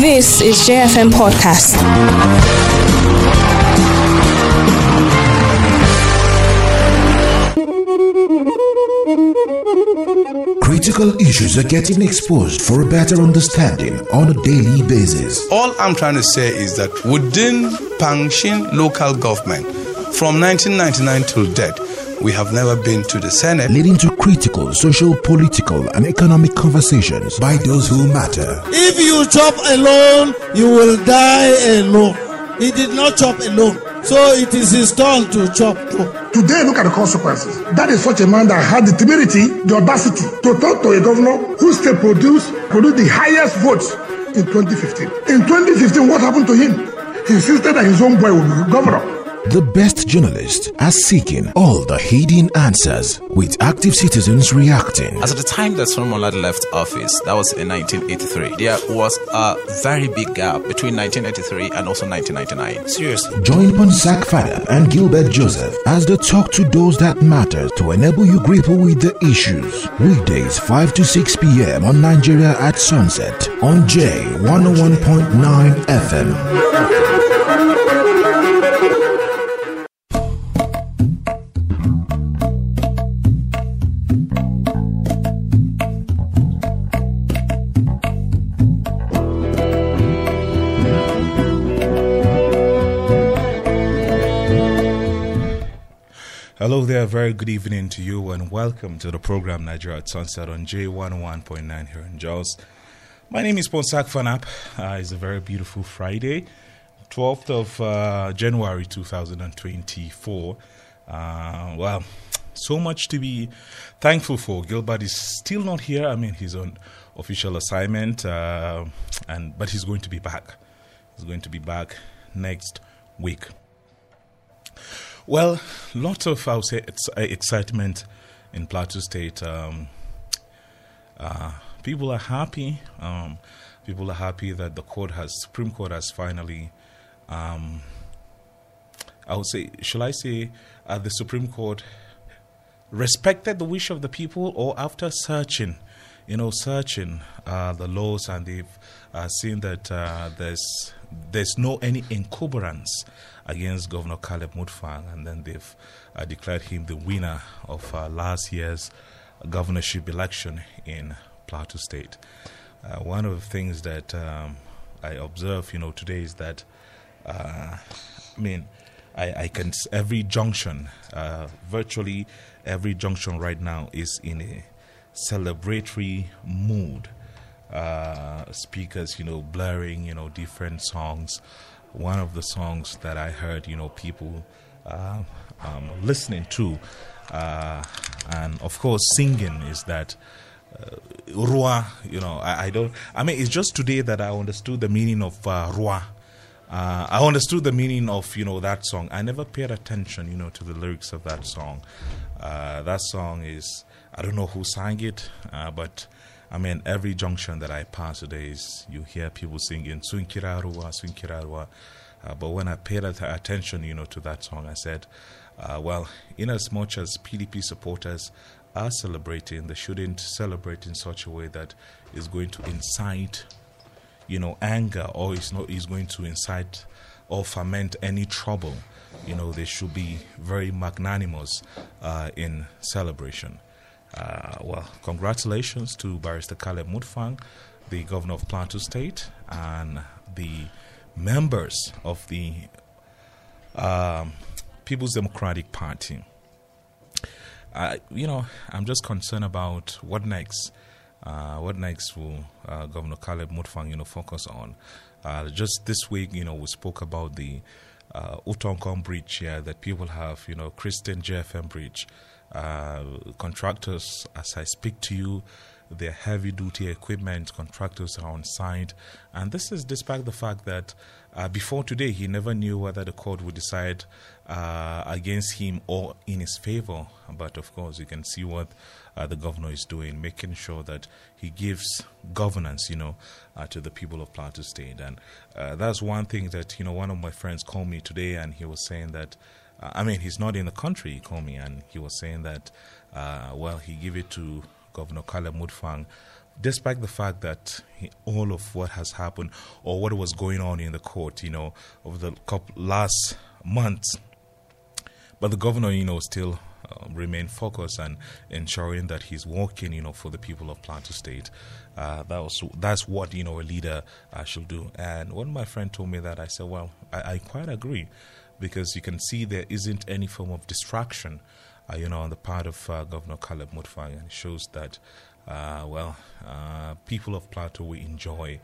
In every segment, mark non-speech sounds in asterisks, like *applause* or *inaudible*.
This is JFM Podcast. Critical issues are getting exposed for a better understanding on a daily basis. All I'm trying to say is that within Pankshin local government, from 1999 till date, we have never been to the Senate. Leading to critical, social, political, and economic conversations by those who matter. If you chop alone, you will die alone. He did not chop alone. So it is his turn to chop too. Today, look at the consequences. That is such a man that had the temerity, the audacity to talk to a governor who still produced, produced the highest votes in 2015. In 2015, what happened to him? He insisted that his own boy would be governor. The best journalists are seeking all the hidden answers with active citizens reacting. As at the time that Solomon Lar left office, that was in 1983, there was a very big gap between 1983 and also 1999. Seriously. Join Ponsah Fanap and Gilbert Joseph as they talk to those that matter to enable you grapple with the issues. Weekdays 5 to 6 p.m. on Nigeria at sunset on J101.9 FM. There, very good evening to you, and welcome to the program Nigeria at Sunset on J11.9 here in Jos. My name is Ponsah Fanap. Uh, it's a very beautiful Friday, 12th of uh, January 2024. Uh, well, so much to be thankful for. Gilbert is still not here. I mean, he's on official assignment, uh, and but he's going to be back. He's going to be back next week. Well, lots of, I would say, ex- excitement in Plateau State. Um, uh, people are happy. Um, people are happy that the court has, Supreme Court has finally, um, I would say, shall I say, uh, the Supreme Court respected the wish of the people, or after searching, you know, searching uh, the laws, and they've uh, seen that uh, there's there's no any encumbrance against Governor Caleb Mutfwang, and then they've uh, declared him the winner of uh, last year's governorship election in Plateau State. Uh, one of the things that um, I observe, you know, today is that, uh, I mean, I, I can every junction, uh, virtually every junction right now is in a celebratory mood. Uh, speakers, you know, blaring, you know, different songs one of the songs that I heard, you know, people uh, um, listening to, uh, and of course singing is that. Uh, you know, I, I, don't. I mean, it's just today that I understood the meaning of uh. Uh, I understood the meaning of you know that song. I never paid attention, you know, to the lyrics of that song. Uh, that song is I don't know who sang it, uh, but I mean, every junction that I pass today is you hear people singing Sunkirarua, Sunkirarua. Uh, but when I paid attention, you know, to that song, I said, uh, well, in as much as PDP supporters are celebrating, they shouldn't celebrate in such a way that is going to incite, you know, anger or is not is going to incite or foment any trouble. You know, they should be very magnanimous uh, in celebration. Uh, well, congratulations to Barrister Caleb Mutfwang, the governor of Plateau State, and the members of the um, People's Democratic Party. Uh, you know, I'm just concerned about what next. Uh, what next will uh, Governor Caleb Mutfwang, you know, focus on? Uh, just this week, you know, we spoke about the uh, Utonkom bridge here that people have, you know, Christian JFM bridge. Uh, contractors, as I speak to you, their heavy duty equipment contractors are on site. And this is despite the fact that uh, before today, he never knew whether the court would decide uh, against him or in his favor. But of course, you can see what uh, the governor is doing, making sure that he gives governance, you know, uh, to the people of Plateau State. And uh, that's one thing that, you know, one of my friends called me today and he was saying that uh, I mean, he's not in the country, he called me, and he was saying that, uh, well, he gave it to Governor Caleb Mutfwang despite the fact that he, all of what has happened or what was going on in the court, you know, over the couple, last months, but the governor, you know, still uh, focused and ensuring that he's working, you know, for the people of Plateau State. Uh, that was that's what you know a leader uh, should do. And when my friend told me that, I said, well, I, I quite agree, because you can see there isn't any form of distraction, uh, you know, on the part of uh, Governor Caleb Mutfwang, and it shows that. Uh, well, people of Plateau enjoy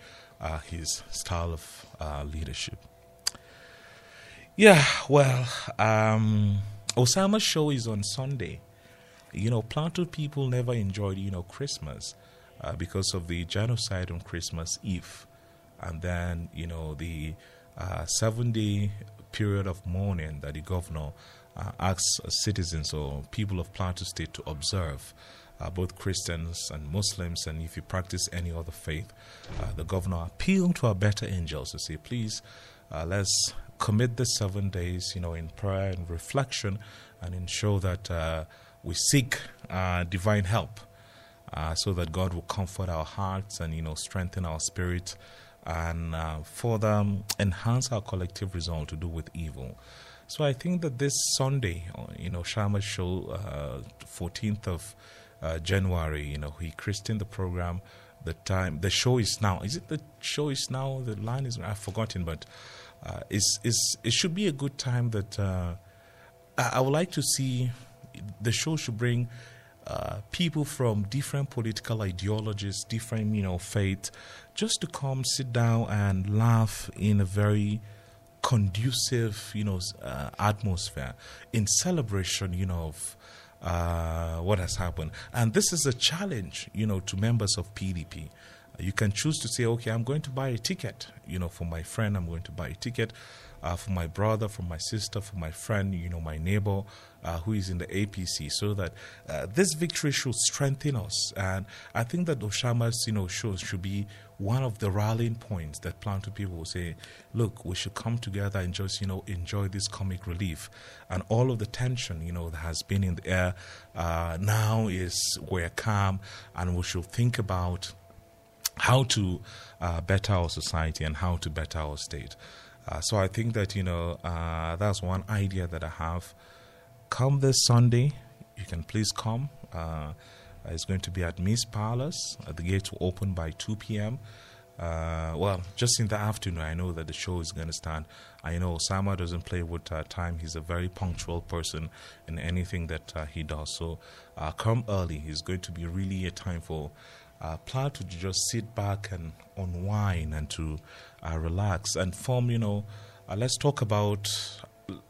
his style of leadership. Yeah, well, um, Osama's show is on Sunday. You know, Plateau people never enjoyed, you know, Christmas uh, because of the genocide on Christmas Eve. And then, you know, the uh, seven day period of mourning that the governor uh, asks citizens or people of Plateau State to observe. Uh, both Christians and Muslims, and if you practice any other faith, uh, the governor appealed to our better angels to say, please, uh, let's commit the seven days, you know, in prayer and reflection, and ensure that uh, we seek uh, divine help, so that God will comfort our hearts and you know strengthen our spirit, and uh, further enhance our collective resolve to do with evil. So I think that this Sunday, uh, you know, Shama show, 14th uh, of January, you know, he christened the program. The time, the show is now. Is it the show is now? The line is I've forgotten, but uh, is it should be a good time that uh, I, I, would like to see. The show should bring uh, people from different political ideologies, different you know faith, just to come sit down and laugh in a very conducive you know uh, atmosphere in celebration you know of uh, what has happened and this is a challenge you know to members of PDP you can choose to say, okay, I'm going to buy a ticket, you know, for my friend, I'm going to buy a ticket. Uh, for my brother, for my sister, for my friend, you know, my neighbor uh, who is in the APC, so that uh, this victory should strengthen us. And I think that Oshama's, you know, shows should be one of the rallying points that Plateau people will say, look, we should come together and just, you know, enjoy this comic relief. And all of the tension, you know, that has been in the air uh, now is we're calm and we should think about how to uh, better our society and how to better our state. Uh, so I think that you know uh, that's one idea that I have. Come this Sunday, you can please come. Uh, it's going to be at Mees Palace. Uh, the gates will open by 2 p.m. Uh, well, just in the afternoon, I know that the show is going to start. I know Osama doesn't play with time. He's a very punctual person in anything that he does. So come early. It's going to be really a time for uh, Plateau to just sit back and unwind and to uh, relax and form, you know, uh, let's talk about,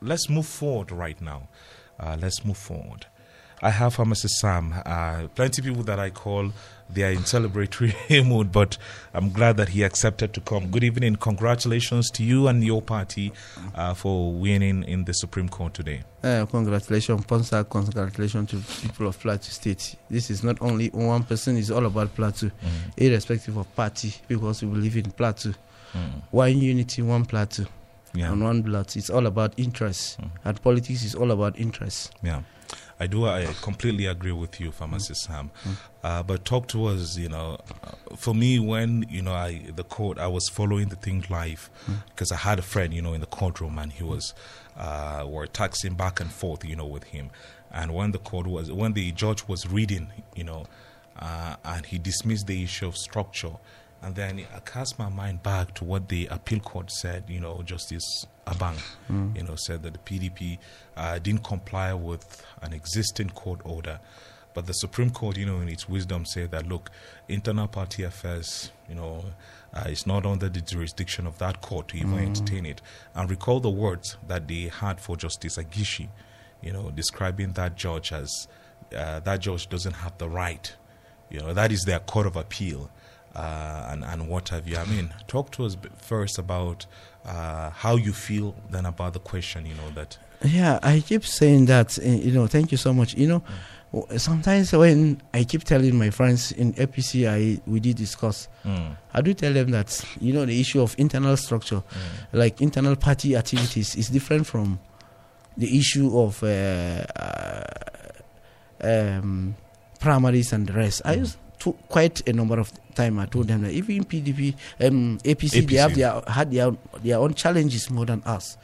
let's move forward right now. Uh, let's move forward. I have Pharmacist Sam. Uh, plenty of people that I call, they are in celebratory *laughs* mood, but I'm glad that he accepted to come. Good evening. Congratulations to you and your party uh, for winning in the Supreme Court today. Uh, congratulations, Ponsa. Congratulations to people of Plateau State. This is not only one person, it's all about Plateau, mm. irrespective of party, because we believe in Plateau. Mm. One unity, one Plateau. Yeah. And one blood. It's all about interests. Mm. And politics is all about interests. Yeah. I do. I completely agree with you, Pharmacist mm. Sam. Mm. Uh, but talk to us. You know, uh, for me, when you know, I the court, I was following the thing live because mm. I had a friend, you know, in the courtroom, and he was uh, were taxing back and forth, you know, with him. And when the court was, when the judge was reading, you know, uh, and he dismissed the issue of structure, and then I cast my mind back to what the appeal court said, you know, Justice Abang, mm. you know, said that the PDP uh, didn't comply with an existing court order. But the Supreme Court, you know, in its wisdom, said that look, internal party affairs, you know, uh, it's not under the jurisdiction of that court to even mm. entertain it. And recall the words that they had for Justice Agishi, you know, describing that judge as uh, that judge doesn't have the right, you know, that is their court of appeal uh, and, and what have you. I mean, talk to us first about uh, how you feel, then about the question, you know, that. Yeah, I keep saying that, eh, you know, thank you so much. You know, mm. sometimes when I keep telling my friends in APC, I, we did discuss, mm. I do tell them that, you know, the issue of internal structure, mm. like internal party activities, is different from the issue of. Uh, uh, um, primaries and the rest. I, mm. Quite a number of time I told them that even PDP, um, APC, they have their had their their own challenges more than us.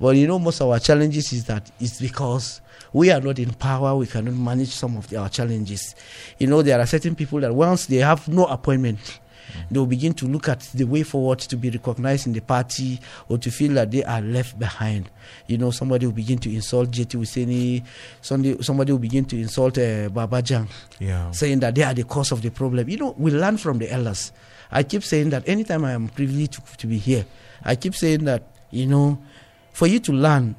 But you know, most of our challenges is that it's because we are not in power. We cannot manage some of the, our challenges. You know, there are certain people that once they have no appointment, they will begin to look at the way forward to be recognized in the party or to feel that they are left behind. You know, somebody will begin to insult JT Useni, somebody, somebody will begin to insult uh, Baba Jang, Yeah. saying that they are the cause of the problem. You know, we learn from the elders. I keep saying that anytime I am privileged to, to be here, I keep saying that, you know, for you to learn,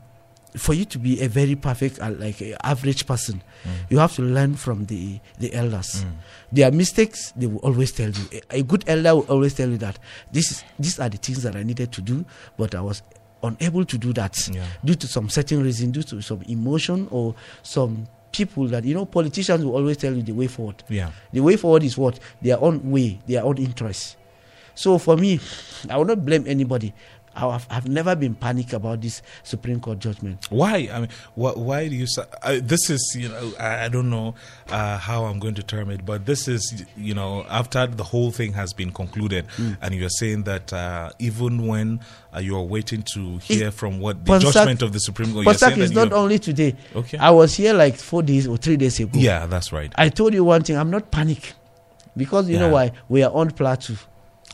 for you to be a very perfect, uh, like a average person, mm. you have to learn from the, the elders. Mm. Their mistakes, they will always tell you. A, a good elder will always tell you that this is, these are the things that I needed to do, but I was unable to do that Yeah. due to some certain reason, due to some emotion or some people that, you know, politicians will always tell you the way forward. Yeah. The way forward is what? Their own way, their own interests. So for me, I will not blame anybody. I have, I've never been panic about this Supreme Court judgment. Why? I mean, wh- why do you? I, this is, you know, I, I don't know uh, how I'm going to term it, but this is, you know, after the whole thing has been concluded, Mm. and you're saying that uh, even when uh, you're waiting to hear from what the judgment of the Supreme Court, you're is not only today. Okay. I was here like four days or three days ago. Yeah, that's right. I told you one thing. I'm not panic because you know why? We are on plateau.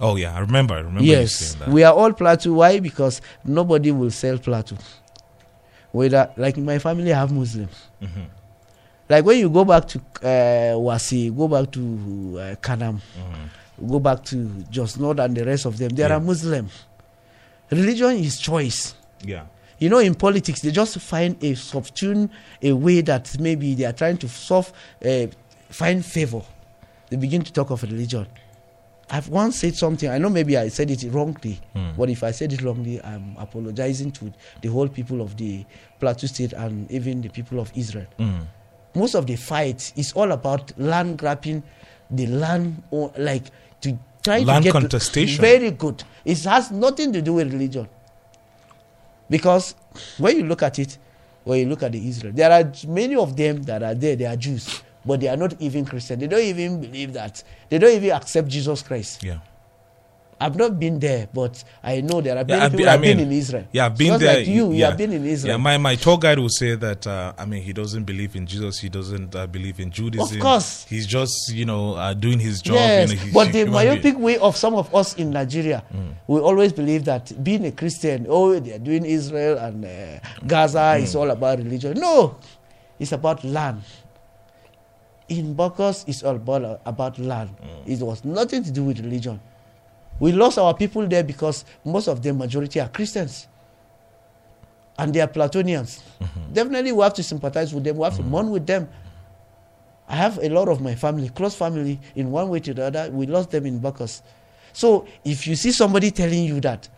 Oh yeah, I remember. I remember you yes, saying that. we are all plateau. Why? Because nobody will sell plateau. Whether like my family, have Muslims. Mhm. Like when you go back to uh, Wase, go back to uh, Kanam, go back to Jos North and the rest of them, they Yeah. are Muslim. Religion is choice. Yeah. You know, in politics, they just find a subtune, a way that maybe they are trying to solve, uh, find favor. They begin to talk of religion. I've once said something. I know maybe I said it wrongly, Hmm. but if I said it wrongly, I'm apologizing to the whole people of the Plateau State and even the people of Israel. Mm. Most of the fight is all about land grabbing, the land, or like to try Land to get contestation. Very good. It has nothing to do with religion. Because when you look at it, when you look at the Israel, there are many of them that are there, they are Jews, but they are not even Christian. They don't even believe that. They don't even accept Jesus Christ. Yeah. I've not been there, but I know there are many I've people been- I have been in Israel. Yeah, I've been Just there. like you, you have been in Israel. Yeah, my, my tour guide will say that. Uh, I mean, he doesn't believe in Jesus. He doesn't uh, believe in Judaism. Of course. he's just you know uh, doing his job. Yes, but the myopic way of some of us in Nigeria, Mm. we always believe that being a Christian, oh, they are doing Israel and uh, Gaza is Mm. all about religion. No, it's about land. In Bokkos, it's all about, about land. Mm. It was nothing to do with religion. We lost our people there because most of them, majority, are Christians. And they are Platonians. Mm-hmm. Definitely, we have to sympathize with them. We have to mourn with them. I have a lot of my family, close family, in one way to the other. We lost them in Bokkos. So if you see somebody telling you that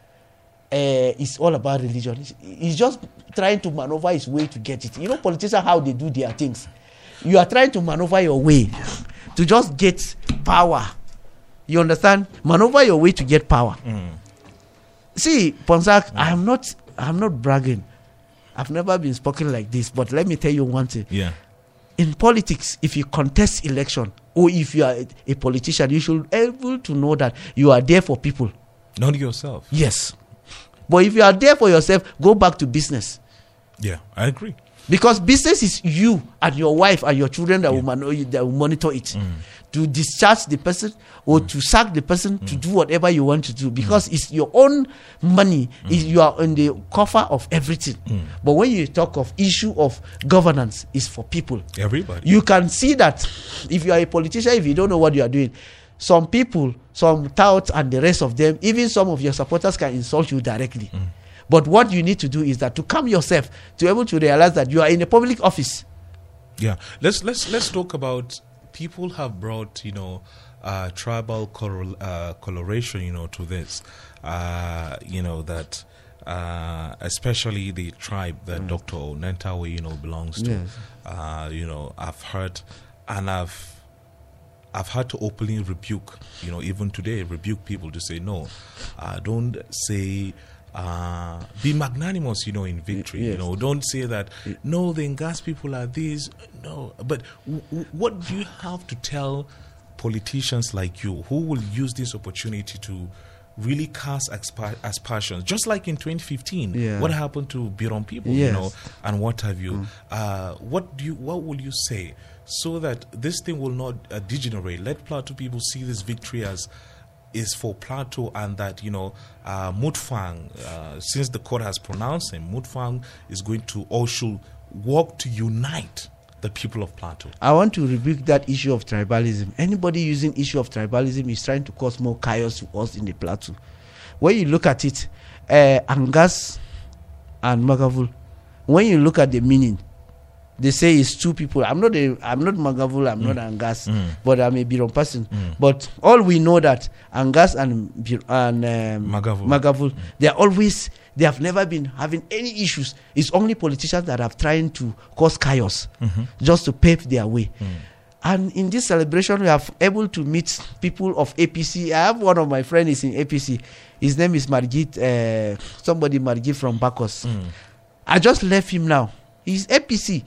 uh, it's all about religion, he's just trying to maneuver his way to get it. You know, politicians how they do their things. You are trying to maneuver your way to just get power. You understand? Maneuver your way to get power. Mm. See, Ponsah, I am mm. not. I am not bragging. I've never been spoken like this, but let me tell you one thing Yeah. in politics, if you contest election or if you are a, a politician, you should be able to know that you are there for people. Not yourself. Yes. But if you are there for yourself, go back to business. Yeah, I agree. Because business is you and your wife and your children that, will, man- that will monitor it. Mm. To discharge the person or mm. to sack the person to mm. do whatever you want to do because mm. it's your own money. Is you are in the cover of everything. But when you talk of issue of governance, is for people. Everybody. You can see that if you are a politician, if you don't know what you are doing, some people, some touts, and the rest of them, even some of your supporters can insult you directly. But what you need to do is that to calm yourself, to be able to realize that you are in a public office. Yeah, let's let's let's talk about people have brought you know uh, tribal uh, coloration you know to this, uh, you know that uh, especially the tribe that Dr. Nentawe you know belongs to. Yes. Uh, you know, I've heard and I've I've had to openly rebuke, you know, even today, rebuke people to say, no, uh, don't say, uh, be magnanimous, you know, in victory. You yes. know, don't say that, no, the Ngas people are these. No, but w- w- what do you have to tell politicians like you who will use this opportunity to really cast expa- aspersions, just like in 2015. Yeah. What happened to Berom people, you know, and what have you? Uh, what do you? What will you say so that this thing will not uh, degenerate? Let Plateau people see this victory as is for Plateau, and that you know, uh, Mutfwang, uh, since the court has pronounced him, Mutfwang is going to or should work to unite the people of Plateau. I want to rebuke that issue of tribalism. Anybody using issue of tribalism is trying to cause more chaos to us in the plateau. When you look at it, uh, Angas and Mwaghavul, when you look at the meaning, they say it's two people. I'm not a, I'm not Mwaghavul, I'm not mm. Angas, mm. but I'm a Berom person. Mm. But all we know that Angas and and um, Mwaghavul. Mwaghavul, they are always they have never been having any issues. It's only politicians that have trying to cause chaos mm-hmm. just to pave their way. And in this celebration, we are able to meet people of APC. I have one of my friends is in APC. His name is Margit, uh, somebody Margit from Bokkos. I just left him now. He's APC.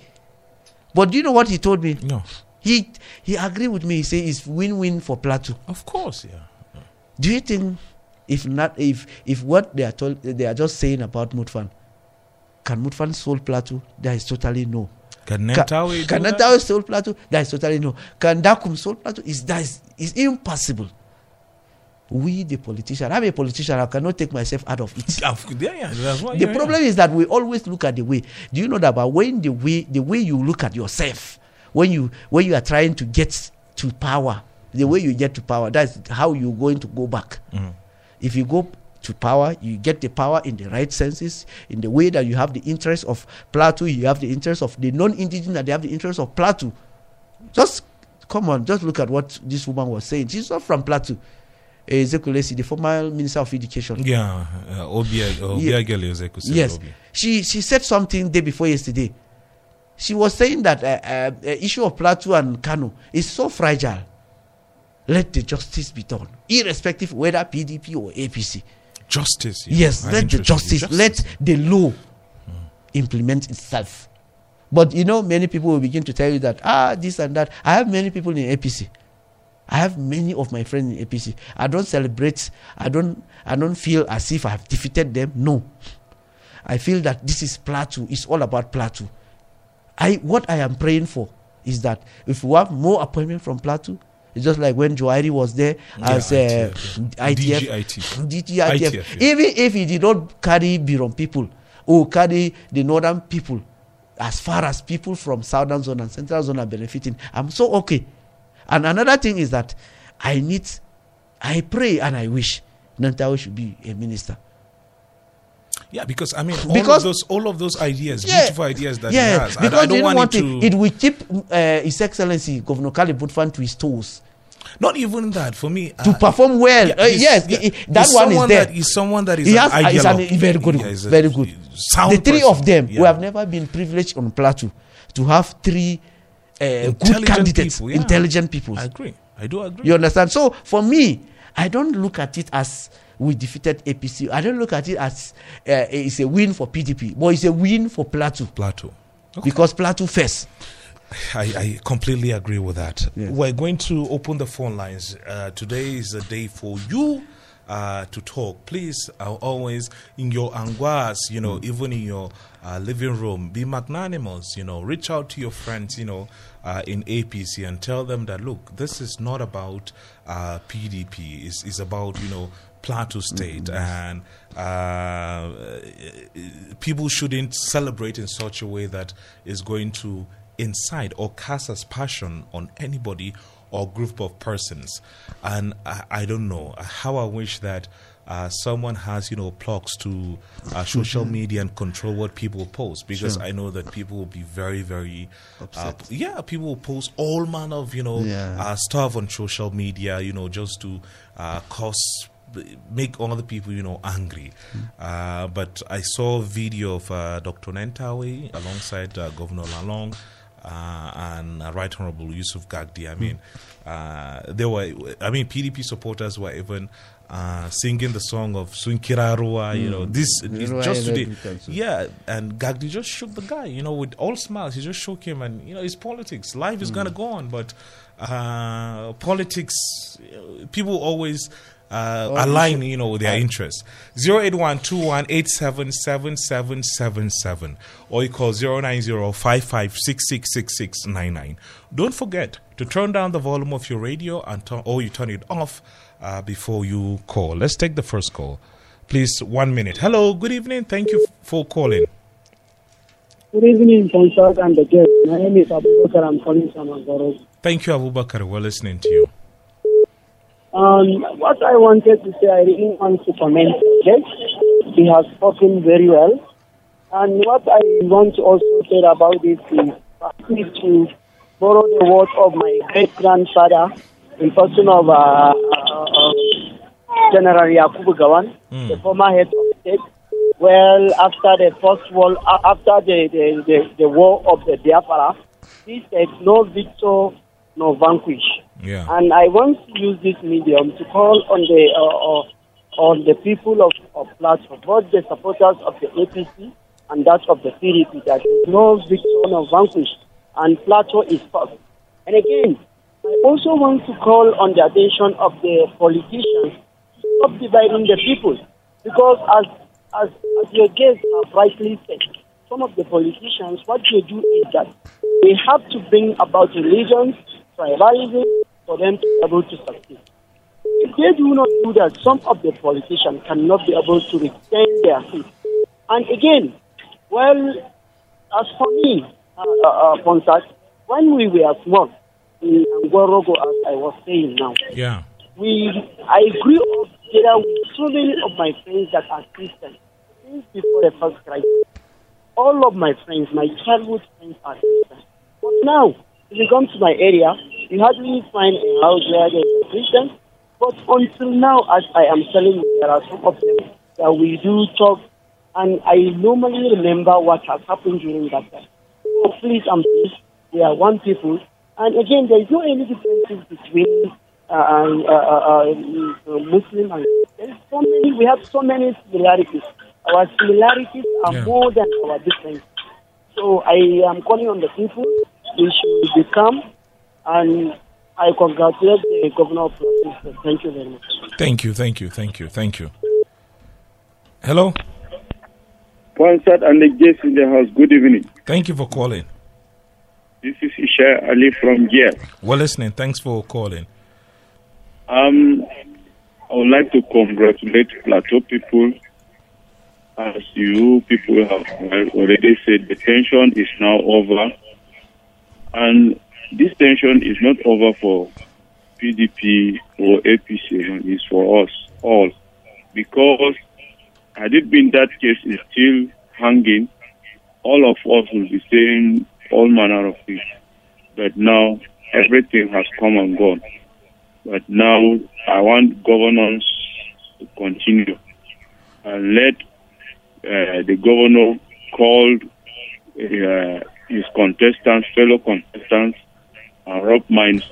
But do you know what he told me? No, He he agreed with me. He said it's win-win for Plateau. of course, yeah. Do you think if not if if what they are told they are just saying about Mutfwang, can Mutfwang solve Plateau? There is totally no. Can Ca- Nentawe do can solve Plateau? There is totally no. Can Dakum solve Plateau? Is that is, is impossible. We the politician, I'm a politician. I cannot take myself out of it. Yeah, yeah, the yeah, problem is that we always look at the way. Do you know that? But when the way the way you look at yourself, when you when you are trying to get to power, the way you get to power, that's how you're going to go back. If you go to power, you get the power in the right senses, in the way that you have the interest of Plateau, you have the interest of the non-indigenous, that they have the interest of Plateau. Just come on, just look at what this woman was saying. She's not from Plateau. Ezekwesili, the former minister of education. Yeah, uh, Obia, Yeah. Obiageli Ezeku Yes, Obi. she she said something day before yesterday. She was saying that uh, uh, issue of Plateau and Kano is so fragile. Let the justice be done, irrespective whether PDP or APC. Justice. yeah. Yes, I let the you. justice, let the law implement itself. But you know, many people will begin to tell you that ah, this and that. I have many people in APC. I have many of my friends in APC. I don't celebrate. I don't. I don't feel as if I have defeated them. No, I feel that this is Plateau. It's all about Plateau. I what I am praying for is that if we have more appointment from Plateau, it's just like when Joari was there Yeah, as uh, ITF. DGIT. DGITF. ITF, yeah. Even if he did not carry Berom people or carry the northern people, as far as people from southern zone and central zone are benefiting, I'm so okay. And another thing is that I need, I pray and I wish Nentawe should be a minister. Yeah, because I mean, all Because- of those, all of those ideas, Yeah. beautiful ideas that yeah, he has. because I, I don't want, want it it, to. it will keep uh, His Excellency Governor Kali Butfan to his toes not even that for me. to uh, perform well. yeah, Uh, yes, yeah, that one is someone there. That, someone that is he an has he's ideologue. an, very good, Yeah, he's a very good. Sound the three person. of them, we have never been privileged on Plateau to have three uh, good candidates, people, yeah. intelligent people. I agree. I do agree. You understand? So for me, I don't look at it as we defeated APC. I don't look at it as uh, it's a win for PDP, but it's a win for Plateau Plateau. because Plateau first. I, I completely agree with that. Yes. We're going to open the phone lines. Uh, today is a day for you uh, to talk. Please, uh, always in your anguas, you know, even in your uh, living room, be magnanimous. You know, reach out to your friends, you know, uh, in APC and tell them that look, this is not about uh, PDP. It's, it's about you know Plateau State and. Uh, people shouldn't celebrate in such a way that is going to incite or cast aspersion on anybody or group of persons. And I, I don't know how I wish that uh, someone has, you know, plugs to uh, social media and control what people post because I know that people will be very, very uh, yeah, people will post all manner of, you know, Yeah. uh, stuff on social media, you know, just to uh, cause make other people, you know, angry. Uh, but I saw a video of uh, Dr. Nentawe alongside uh, Governor Lalong. Uh, and Right Honorable Yusuf Gagdi. I mean, uh, they were. I mean, PDP supporters were even. Uh, singing the song of Sunkirarua, you know, this is just today. Yeah, and Gagdi just shook the guy, you know, with all smiles. He just shook him, and you know, it's politics. Life is gonna go on, but uh, politics, people always uh, align, you know, their interests. Zero eight one two one eight seven seven seven seven seven, or you call zero nine zero five five six six six six nine nine. Don't forget to turn down the volume of your radio and turn, or you turn it off uh, before you call. Let's take the first call. Please, one minute. Hello, good evening. Thank you for calling. Good evening, Consult and the guest. My name is Abubakar. I'm calling from Angoro. Thank you, Abubakar. We're listening to you. Um, what I wanted to say, I really want to comment on. He has spoken very well. And what I want to also say about this is actually to borrow the words of my great grandfather in person of uh, uh, General Yakubu Gowon, the former head of state. Well, after the first war, uh, after the, the, the, the war of the Biafra, he said, no victor, no vanquish. Yeah. And I want to use this medium to call on the uh, uh, on the people of, of both the supporters of the APC and that of the PDP, that no victor, no vanquish, and Plateau is first. And again, I also want to call on the attention of the politicians to stop dividing the people, because as as, as your guests have rightly said, some of the politicians, what they do is that they have to bring about religions, tribalism, for them to be able to succeed. If they do not do that, some of the politicians cannot be able to retain their seat. And again, well, as for me, uh, uh, uh, when we were small in Angorogo, as I was saying now, Yeah. we I grew up together with so many of my friends that are Christians since before the first crisis. All of my friends, my childhood friends are Christians. But now, if you come to my area, you hardly find a house where there is a Christian. But until now, as I am telling you, there are some of them that we do talk, and I normally remember what has happened during that time. So please, I'm please, we are one people. And again, there is no any differences between uh, uh, uh, uh, Muslim and there is so many. We have so many similarities. Our similarities are Yeah. more than our differences. So I am calling on the people. We should become, and I congratulate the governor of Plateau State. Thank you very much. Thank you, thank you, thank you, thank you. Hello. Ponsat and the guests in the house, good evening. Thank you for calling. This is Isha Ali from here. We're listening. Thanks for calling. Um, I would like to congratulate Plateau people. As you people have already said, the tension is now over. And this tension is not over for PDP or APC, it's for us all. Because had it been that case is still hanging, all of us will be saying all manner of things. But now everything has come and gone. But now I want governance to continue and let uh, the governor call uh, his contestants, fellow contestants, and rub minds,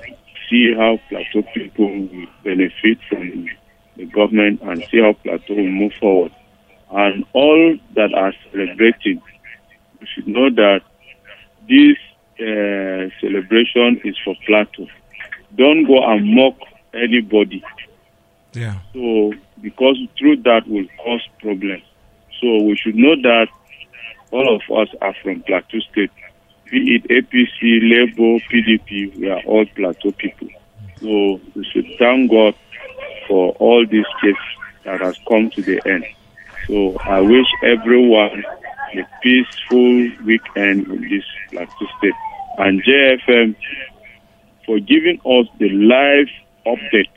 see how Plateau people will benefit from the government and see how Plateau will move forward. And all that are celebrating, we should know that this uh, celebration is for Plateau. Don't go and mock anybody. Yeah. So, because through that will cause problems. So, we should know that all of us are from Plateau State. Be it APC, Labour, PDP, we are all Plateau people. So, we should thank God for all these cases that has come to the end. So, I wish everyone a peaceful weekend in this Plateau State. And JFM for giving us the live update.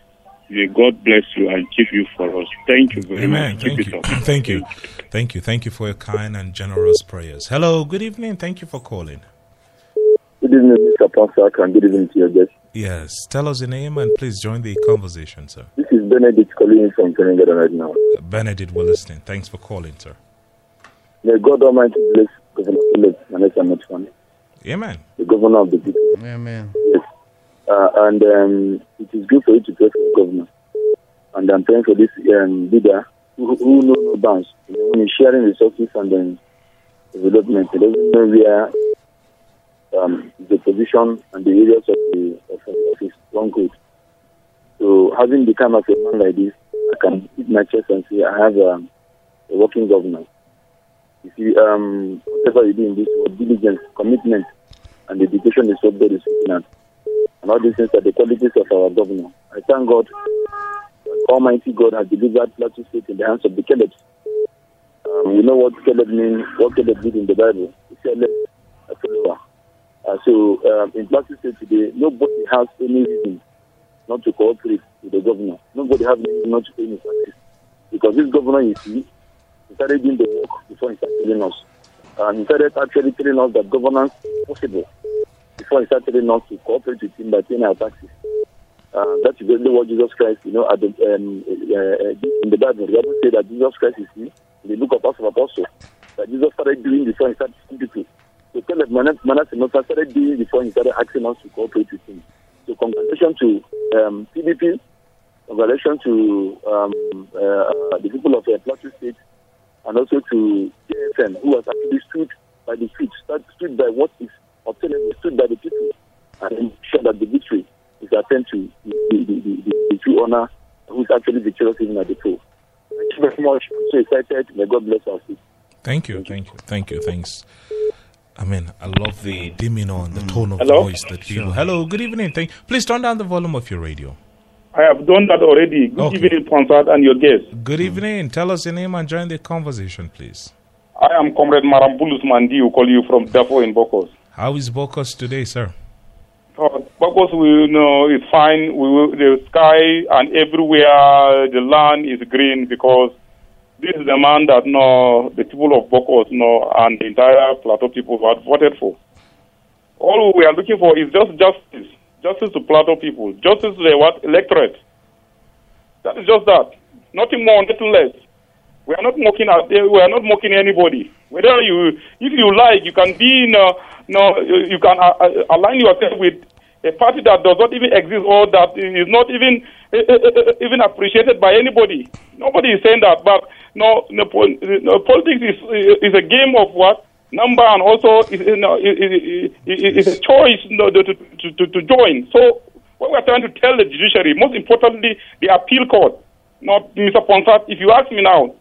May God bless you and keep you for us. Thank you very Amen. much. Keep Thank it you. up. *laughs* Thank you. Thank you. Thank you for your kind and generous prayers. Hello. Good evening. Thank you for calling. Good evening, Mr. Pastor, and good evening to your guest. Yes. Tell us your name and please join the conversation, sir. This is Benedict calling from Canada right now. Benedict, we're listening. Thanks for calling, sir. May God Almighty bless Governor Philip and next and next one. Amen. the governor of the people. Amen. Yes. Uh, and um, it is good for you to pray for the governor. And I'm praying for this um, leader who, who knows no bounds. You know, when he's sharing resources and then development, he doesn't know where um, the position and the areas of, the, of, of his stronghold. So having become a man like this, I can beat my chest and say I have um, a working governor. You see, um, whatever you do in this world, diligence, commitment, and dedication is what God is looking at. And all these things are the qualities of our governor. I thank God Almighty God has delivered Plateau State in the hands of the Calebs. Um, know what Caleb means, what Caleb did in the Bible. He said, "Let a follower." Uh, so um, in Plateau State today, nobody has any reason not to cooperate with the governor. Nobody has any reason not to pay taxes. Because this governor, you see, he started doing the work before he started telling us. And he started actually telling us that governance is possible before he started telling us to cooperate with him by paying our taxes. Uh, that's exactly what Jesus Christ, you know, at the, um, uh, uh, in the Bible, the Bible says that Jesus Christ is in the book of Acts of Apostles, that Jesus started doing before he started teaching Caleb Manasseh Moses started doing before he started asking us to cooperate with him. So congratulations to um, PDP, congratulations to um, uh, the people of uh, Plateau State, and also to JFN, who has actually stood by the feet, stood by what is obtainable, stood by the people, and ensure that the victory is attained to the, the, the, the, the true honor who is actually victorious even at the poll. Thank you very much. I'm so excited. May God bless us. Thank you, thank you, thank you, thanks. I mean, I love the demeanor and the tone of Hello? the voice that people. Hello, good evening. Thank. Please turn down the volume of your radio. I have done that already. Good Okay. evening, Ponsat, and your guest. Good evening. Tell us your name and join the conversation, please. I am Comrade Marambulus Mandi, who call you from Dafo in Bokkos. How is Bokkos today, sir? Uh, Bokkos, we know is fine. We the sky and everywhere the land is green because this is the man that no the people of Bokkos know and the entire Plateau people had voted for. All we are looking for is just justice, justice to Plateau people, justice to the what electorate. That is just that, nothing more, nothing less. We are not mocking. At, we are not mocking anybody. Whether you, if you like, you can be. Uh, no, you you can uh, uh, align yourself with a party that does not even exist or that is not even uh, uh, uh, even appreciated by anybody. Nobody is saying that, but no, no, no politics is is a game of what number and also you know, is a choice you know, to, to, to, to join. So what we're trying to tell the judiciary, most importantly, the appeal court, not Mr. Ponsat, if you ask me now,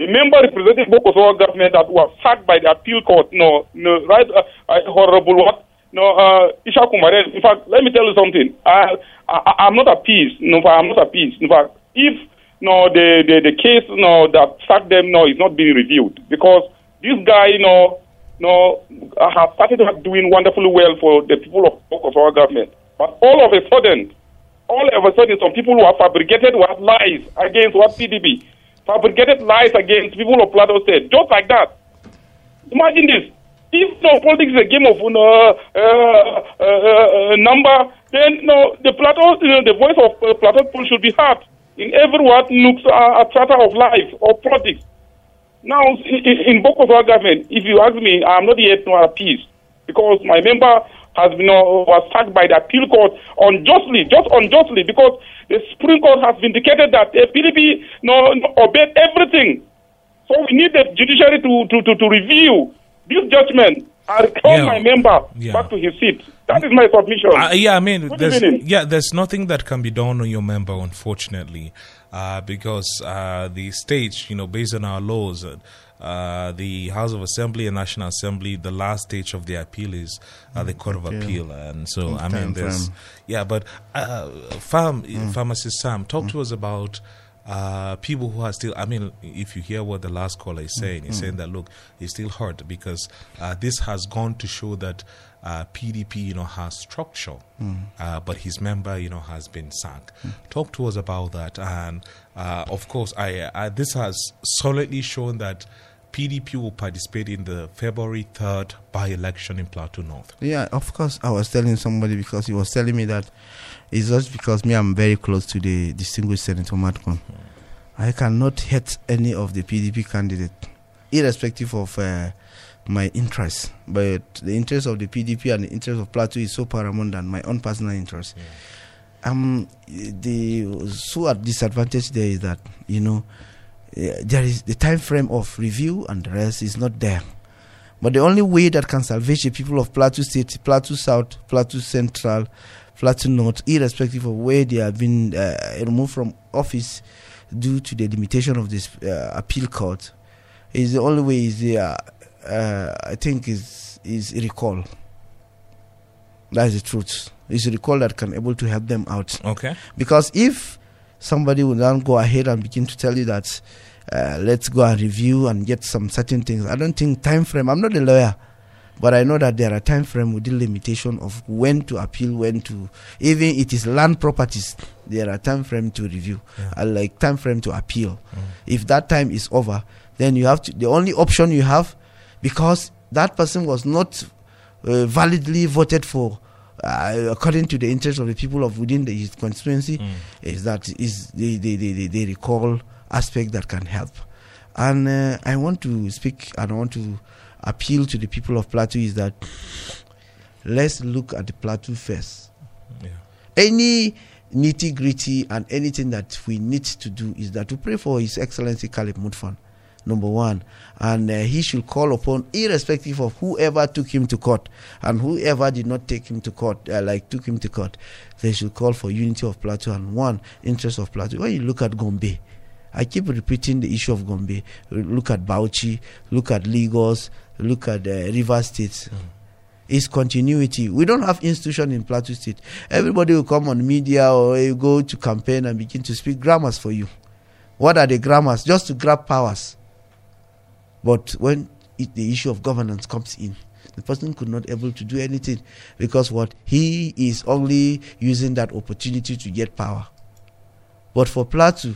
a member representing Bokosowa government that was sacked by the appeal court, no, no right, uh, uh, horrible what? No, uh, Isha Kumare. In fact, let me tell you something. I, I, I'm not appeased. No, I'm not appeased. In fact, if no, the, the, the case no that sacked them no is not being reviewed because this guy no no uh, has started doing wonderfully well for the people of our government, but all of a sudden, all of a sudden, some people who have fabricated what lies against what PDP, fabricated lies against people of Plateau State, just like that. Imagine this. If no politics is a game of uh, uh, uh, uh, number, then no, the Plateau, you know, the voice of uh, Plateau people should be heard in every what nooks uh, a strata of life or politics. Now, in, in Boko's government, if you ask me, I'm not yet no peace because my member has been uh, was sacked by the appeal court unjustly, just unjustly, because the Supreme Court has vindicated that the PDP no, no, obeyed everything. So we need the judiciary to, to, to, to review this judgment and return Yeah. my member Yeah. back to his seat. That is my submission. Uh, yeah, I mean, Good there's, evening. yeah, there's nothing that can be done on your member, unfortunately, uh, because uh, the stage, you know, based on our laws, uh, uh, the House of Assembly and National Assembly, the last stage of the appeal is uh, the Court of Okay. Appeal, and so Mm, I mean, time there's, frame. yeah, but uh, farm, Mm. pharmacist Sam, talk to us about. Uh, people who are still, I mean, if you hear what the last caller is saying, he's Mm. saying that look, he's still hurt because uh, this has gone to show that uh, PDP, you know, has structure, Mm. uh, but his member, you know, has been sacked. Talk to us about that, and uh, of course, I, I this has solidly shown that PDP will participate in the February third by-election in Plateau North. Yeah, of course. I was telling somebody because he was telling me that it's just because me, I'm very close to the distinguished Senator Matcon. I cannot hate any of the PDP candidate, irrespective of uh, my interest. But the interest of the PDP and the interest of Plateau is so paramount than my own personal interest. Um, the so at disadvantage there is that you know there is the time frame of review and the rest is not there. But the only way that can salvage the people of Plateau State, Plateau South, Plateau Central, Plateau North, irrespective of where they have been uh, removed from office due to the limitation of this uh, appeal court, is the only way is the, uh, uh, I think is is recall. That is the truth. It's recall that can able to help them out. Okay. Because if somebody will then go ahead and begin to tell you that uh, let's go and review and get some certain things, I don't think time frame. I'm not a lawyer, but I know that there are time frame within limitation of when to appeal, when to even it is land properties. There are time frame to review, uh, like time frame to appeal. If that time is over, then you have to. The only option you have, because that person was not uh, validly voted for uh, according to the interest of the people of within the his constituency is that is they, the, the, the, the recall aspect that can help. And uh, i want to speak and i want to appeal to the people of plateau is that let's look at the plateau first. Any nitty gritty and anything that we need to do is that to pray for his excellency caleb Mutfwang number one. And uh, he should call upon irrespective of whoever took him to court and whoever did not take him to court uh, like took him to court they should call for unity of plateau and one interest of plateau. When you look at gombe I keep repeating the issue of Gombe. Look at Bauchi, look at Lagos, look at uh, River State. It's continuity. We don't have institution in Plateau State. Everybody will come on media or you go to campaign and begin to speak grammars for you. What are the grammars? Just to grab powers. But when it, the issue of governance comes in, the person could not able to do anything because what he is only using that opportunity to get power. But for Plateau,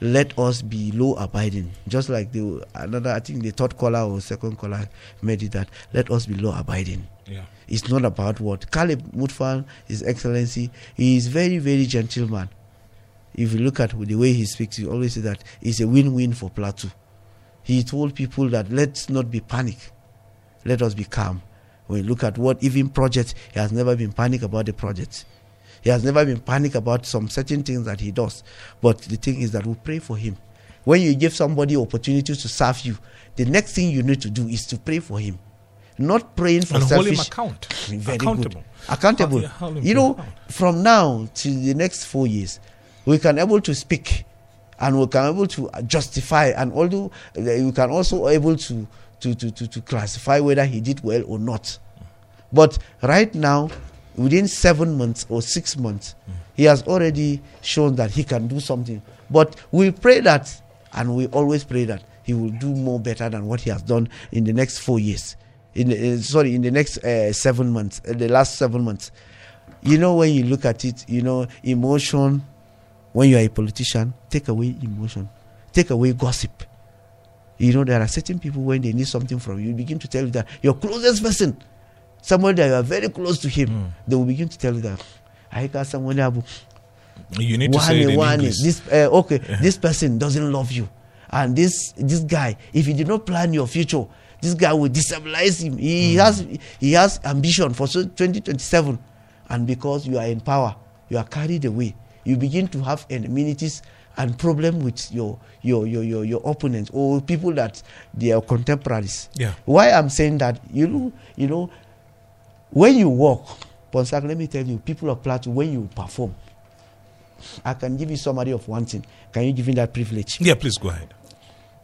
let us be law abiding. Just like the another, I think the third caller or second caller made it that let us be law abiding. Yeah. It's not about what Caleb Mutfwang, His Excellency, he is very very gentleman. If you look at the way he speaks, you always say that it's a win-win for Plateau. He told people that let's not be panic, let us be calm. When you look at what even projects, he has never been panic about the projects. He has never been panic about some certain things that he does. But the thing is that we pray for him. When you give somebody opportunity to serve you, the next thing you need to do is to pray for him. Not praying for And hold selfish. him account- Very accountable. good. Accountable. You know, account. from now to the next four years, we can able to speak and we can able to justify and although uh, we can also able to to, to, to, to classify whether he did well or not. But right now, within seven months or six months, he has already shown that he can do something. But we pray that, and we always pray that he will do more better than what he has done in the next four years. In uh, sorry, in the next uh, seven months, uh, the last seven months. You know, when you look at it, you know, emotion. When you are a politician, take away emotion, take away gossip. You know, there are certain people when they need something from you, begin to tell you that your closest person, someone that you are very close to him, they will begin to tell you that I got someone else. You need to say it in English. This uh, okay, this person doesn't love you, and this this guy, if you did not plan your future, this guy will destabilize him. He has he has ambition for so 2027, and because you are in power, you are carried away. You begin to have amenities and problem with your your your your, your opponents or people that they are contemporaries. Yeah. Why I'm saying that you know you know when you walk, Ponsah, let me tell you, people of Plateau, when you perform, I can give you summary of one thing. Can you give me that privilege? Yeah, please go ahead.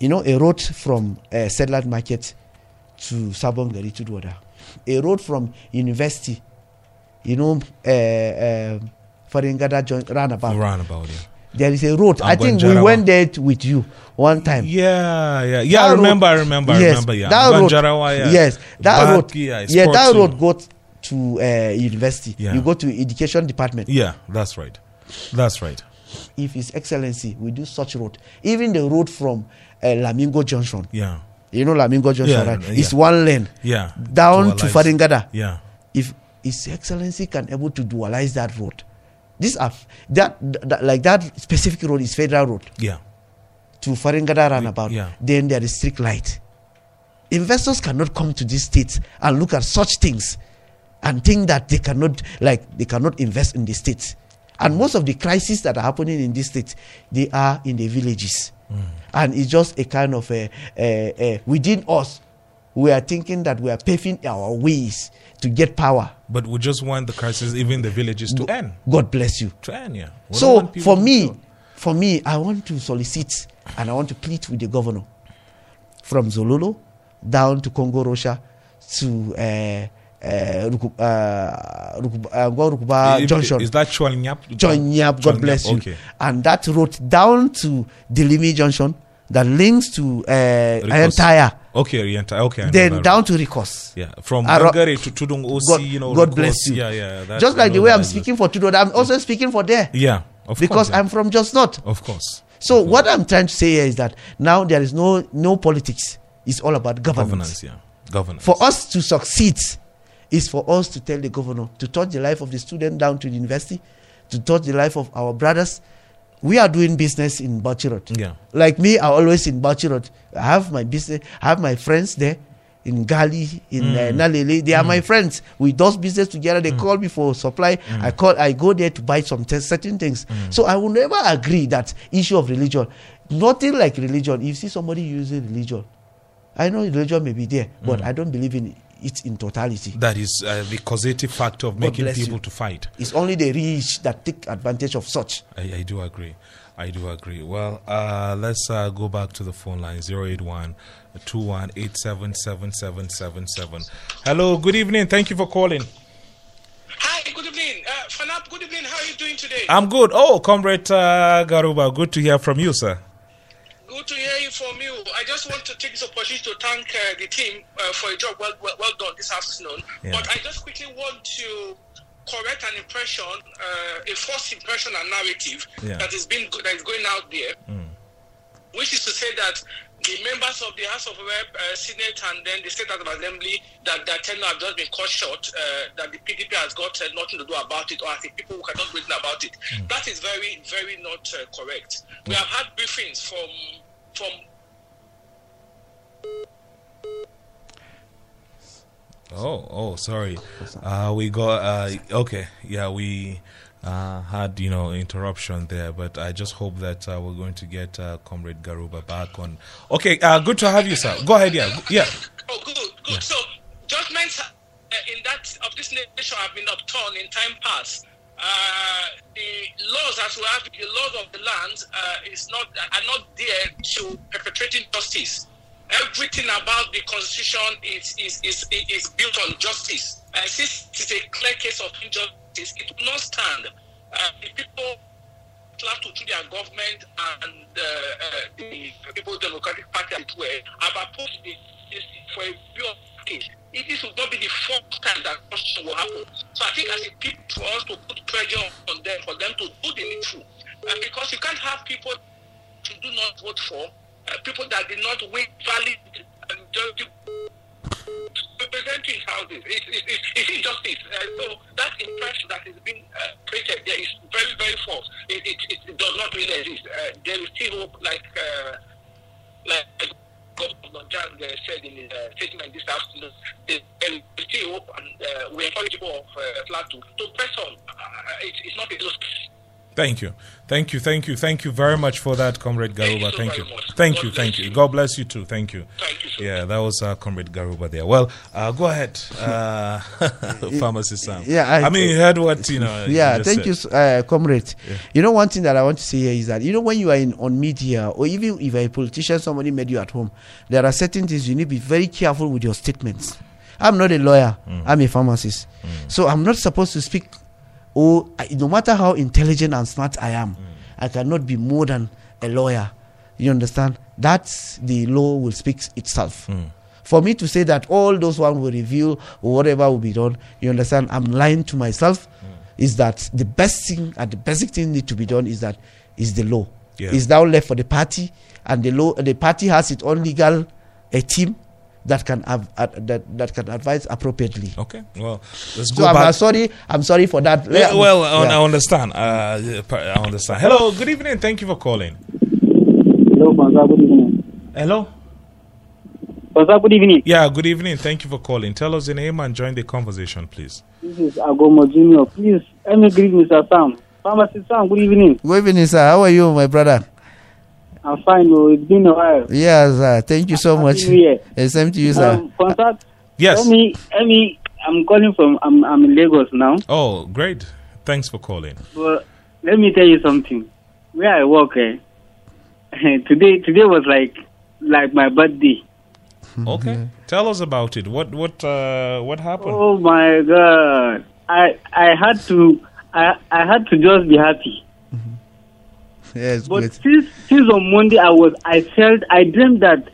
You know, a road from uh, Sedland Market to Sabon Gari to Dwada. A road from university, you know, uh, uh, Faringada joint roundabout. Roundabout, yeah. There is a road. I think we went there with you one time. Yeah, yeah, yeah. I remember, road- I remember, I remember. Yeah, that road, Banjarawa, yeah. yes, that Back, road, yeah, yeah, that road got to uh, university. Yeah. You go to education department. Yeah, that's right. That's right. If His Excellency we do such road, even the road from uh, Lamingo Junction. Yeah. You know Lamingo Junction, Yeah, right? yeah. It's one lane. Yeah. Down to Dualize. Faringada. Yeah. If His Excellency can able to dualize that road, this are that, that like that specific road is federal road Yeah. to Faringada roundabout. Yeah. Then there is strict light. investors cannot come to this state and look at such things and think that they cannot like they cannot invest in the state. And most of the crises that are happening in this state they are in the villages. And it's just a kind of a, a, a within us we are thinking that we are paving our ways to get power. But we just want the crisis, even the villages, to end. god bless you. To end, yeah. We so for me for me i want to solicit and i want to plead with the governor from zololo down to congo russia to uh, uh, Ruku, uh, uh, Rukuba If- junction Is that Chwalnyap? Chonyap, God Chwalnyap, bless you. Okay. And that road down to Delimi Junction that links to uh. Tire. Okay, Oriental. Okay. Then that down road. to Rikos. Yeah, from Gangare to Tudung OC, God, you know. God Rikos. bless you. Yeah, yeah. that- Just like the way that I'm is- speaking for Tudor, I'm also speaking for there. Yeah, of because course. yeah. I'm from Just Not. Of course. So what I'm trying to say here is that now there is no no politics. It's all about governance. Governance, yeah. Governance. For us to succeed, is for us to tell the governor to touch the life of the student down to the university, to touch the life of our brothers. We are doing business in Bauchi Road. Yeah. Like me, I always in Bauchi Road. I have my business. I have my friends there in Gali, in Mm. uh, Nalele. They are my friends. We do business together. They call me for supply. Mm. I call. I go there to buy some t- certain things. So I will never agree that issue of religion. Nothing like religion. If you see somebody using religion, I know religion may be there, but Mm. I don't believe in it in totality. That is uh, the causative factor of God making people you. to fight. It's only the rich that take advantage of such. I, I do agree. I do agree. Well, uh, let's uh, go back to the phone line 081 21877777. Hello, good evening. Thank you for calling. Hi, good evening. Uh, Fanap, good evening. How are you doing today? I'm good. Oh, Comrade uh, Garuba, good to hear from you, sir. Good to hear you from you. I just want to take this opportunity to thank uh, the team uh, for a job well, well, well done this afternoon. Yeah. But I just quickly want to correct an impression, uh, a false impression and narrative Yeah. that is being that is going out there, which is to say that the members of the House of Rep, uh, Senate, and then the State House of Assembly that their tenure have just been cut short, uh, that the PDP has got uh, nothing to do about it, or I think people who cannot written about it. That is very, very not uh, correct. We have had briefings from from Oh, oh, sorry. Uh, we got uh, okay. Yeah, we uh, had you know interruption there, but I just hope that uh, we're going to get uh, Comrade Garuba back on. Okay, uh, good to have you, sir. Go ahead. Yeah, yeah. Oh, good, good. So judgments uh, in that of this nation have been upturned in time past. Uh, the laws that we have, the laws of the land, uh, is not are not there to perpetrating justice. Everything about the constitution is is is, is built on justice. And since it is a clear case of injustice, it will not stand. Uh, the people have to their government and uh, uh, the People Democratic Party as well have opposed this for a view. It, this will not be the fourth time that such will happen. So I think as a people for us to put pressure on them for them to do the needful. Because you can't have people to do not vote for, uh, people that did not win valid and just representing houses. It's, it's, it's, it's injustice. Uh, so that impression that is being uh, created there is very, very false. It, it, it, it does not really exist. Uh, there is still hope, like uh, like Governor Jan uh, said in his uh, statement this afternoon. There is still hope, and uh, we encourage people of uh, Plateau to press on. Uh, it, it's not a case. Thank you, thank you, thank you, thank you very much for that, Comrade Garuba. Thank you, thank you, thank you. you. God bless you too. Thank you. Thank you so Yeah, that was uh, Comrade Garuba there. Well, uh, go ahead, uh, *laughs* *laughs* Pharmacist Sam. Yeah, I, I- mean, you heard what you know. *laughs* yeah, just thank said. you, uh, comrade. You know, one thing that I want to say here is that you know when you are in on media or even if you're a politician, somebody made you at home, there are certain things you need to be very careful with your statements. I'm not a lawyer. I'm a pharmacist, so I'm not supposed to speak. Or I- no matter how intelligent and smart I am, I cannot be more than a lawyer. You understand? That's the law will speak itself. Hmm. For me to say that all those one will reveal or whatever will be done, you understand? I'm lying to myself. Hmm. Is that the best thing and the basic thing need to be done is that is the law. Yeah. Is now left for the party, and the law the party has its own legal a team that can have uh, that that can advise appropriately. Okay, well, let's go So go I'm uh, sorry. I'm sorry for that. Yeah, well, I, Yeah. I understand. Uh, I understand. Hello, good evening. Thank you for calling. Hello, Banza. Good evening. Hello. What's? Good evening. Yeah, good evening. Thank you for calling. Tell us your name and join the conversation, please. This is Agomo Junior. Please, let me greet Mr. Sam. Pharmacist Sam, good evening. Good evening, sir. How are you, my brother? I'm fine. Oh, it's been a while. Yes, sir. Thank you so much. New Year. Same to you, sir. Um, contact. Yes. Let me, let me, I'm calling from, I'm, I'm in Lagos now. Oh, great. Thanks for calling. But let me tell you something. Where I work, eh, *laughs* today, today was like, like my birthday. *laughs* Okay. Tell us about it. What what uh, what happened? Oh my God! I I had to I I had to just be happy. Yes, But good. since since on Monday I was I felt I dreamed that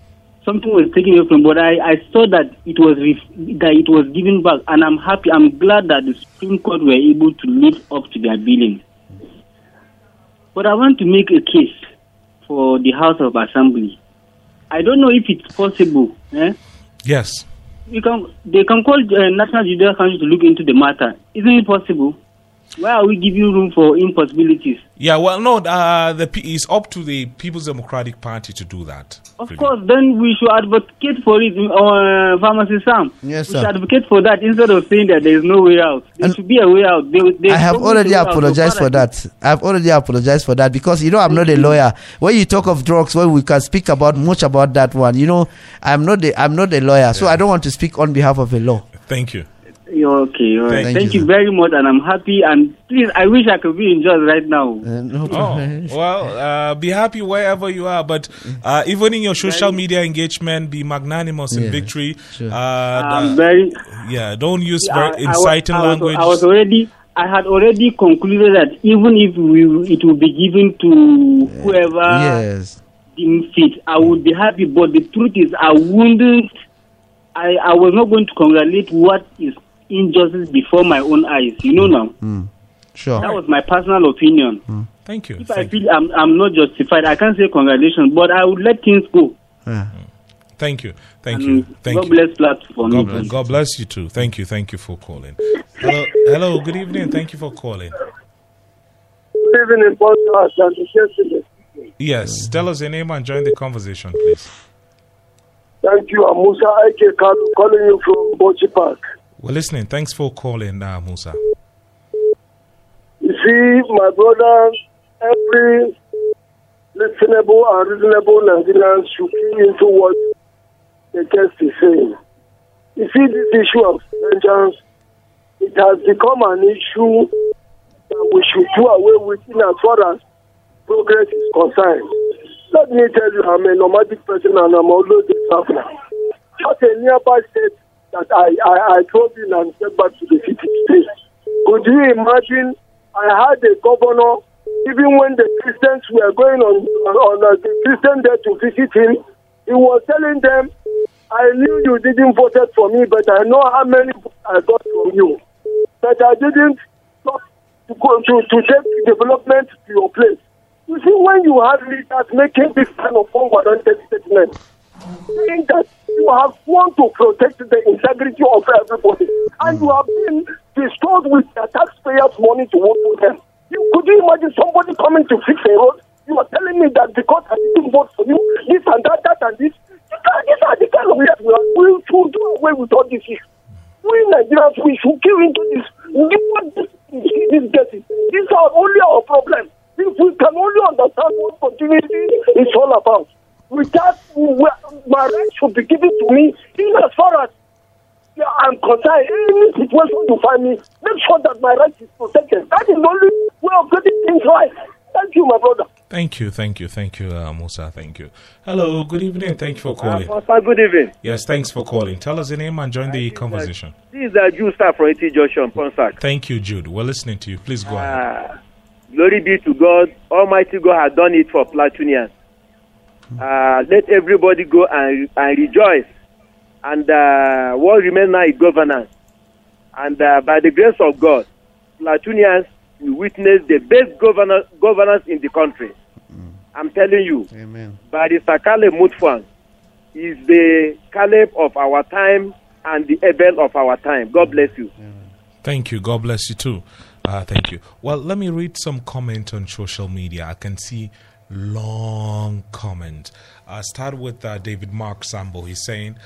something was taken away from, but I I saw that it was ref- that it was given back, and I'm happy. I'm glad that the Supreme Court were able to live up to their billing. But I want to make a case for the House of Assembly. I don't know if it's possible. Eh? Yes. You can they can call uh, National Judicial Council to look into the matter. Isn't it possible? Why are we giving room for impossibilities? Yeah, well, no, uh, the P- it's up to the People's Democratic Party to do that. Of course, then we should advocate for it, uh, Pharmacy Sam. Yes, sir. we should advocate for that instead of saying that there is no way out. There should be a way out. They, they I have already a way out, so apologized for that. I've already apologized for that because you know I'm not a lawyer. When you talk of drugs, when we can speak about much about that one, you know, I'm not the I'm not a lawyer, so I don't want to speak on behalf of a law. Thank you. You're okay. All right. Thank Thank, you, you, very much, and I'm happy. And please, I wish I could be in Jos right now. no Oh, well, uh, be happy wherever you are, but uh, even in your social media engagement, be magnanimous in victory. sure. Uh, I'm uh, very. yeah, don't use I- very I inciting I was, language. I was already. I had already concluded that even if we, it will be given to whoever Yes. deems fit, I would be happy. But the truth is, I wouldn't. I, I was not going to congratulate what is injustice before my own eyes. You know mm. now. Mm. Sure. That was my personal opinion. Mm. Thank you. If I feel I'm, I'm not justified, I can't say congratulations, but I would let things go. Mm. Thank you. Thank And you. Thank God you. bless platform. God, bless- God bless you too. Thank you. Thank you for calling. Hello. Hello. Good evening. Thank you for calling. Living in podcast. Yes. Tell us your name and join the conversation, please. Thank you. I'm Musa Ike calling you from Bauchi Park. We're listening. Thanks for calling, uh, Musa. You see, my brother, every listenable and reasonable Nigerian should key into what the guest is saying. You see, this issue of vengeance, it has become an issue that we should do away with in as far as progress is concerned. Let me tell you, I'm a nomadic person and I'm always a traveler. Just a nearby state that I, I, I drove in and get back to the city today. Could you imagine? I had a governor, even when the Christians were going on on, on a Christian day to visit him, he was telling them, I knew you didn't vote for me, but I know how many I got from you. But I didn't stop to go to, to take development to your place. You see, when you have leaders making this kind of unwarranted statement, saying that you have sworn to protect the integrity of everybody, and you have been bestowed with the taxpayers' money to work for them. You, could you imagine somebody coming to fix a road? You are telling me that because I didn't vote for you, this and that, that and this. These are, the kind of leaders we are. going should do away with all this. We Nigerians, we should give into this. This, this. These are only our problems. If we can only understand what continuity is all about, with that, my rights should be given to me in as far as I'm concerned. Any situation you find me, make sure that my rights is protected. That is the only way of getting things right. Thank you, my brother. Thank you. Thank you. Thank you, uh, Musa. Thank you. Hello. Good evening. Thank you for calling. Pastor, good evening. Yes. Thanks for calling. Tell us your name and join the conversation. This is a Jew star from AT Junction, Ponsah. Thank you, Jude. We're listening to you. Please go ahead. Ah, glory be to God. Almighty God has done it for Platonians. Uh, let everybody go and, and rejoice. And uh, what remains now is governance. And uh, by the grace of God, Platonians will witness the best governor, governance in the country. I'm telling you, Amen. Barrister Caleb Mutfwang is the Caleb of our time and the Abel of our time. God bless you. Thank you. God bless you too. Uh, thank you. Well, let me read some comment on social media. I can see long comment. I start with uh, David Mark Sambo. He's saying,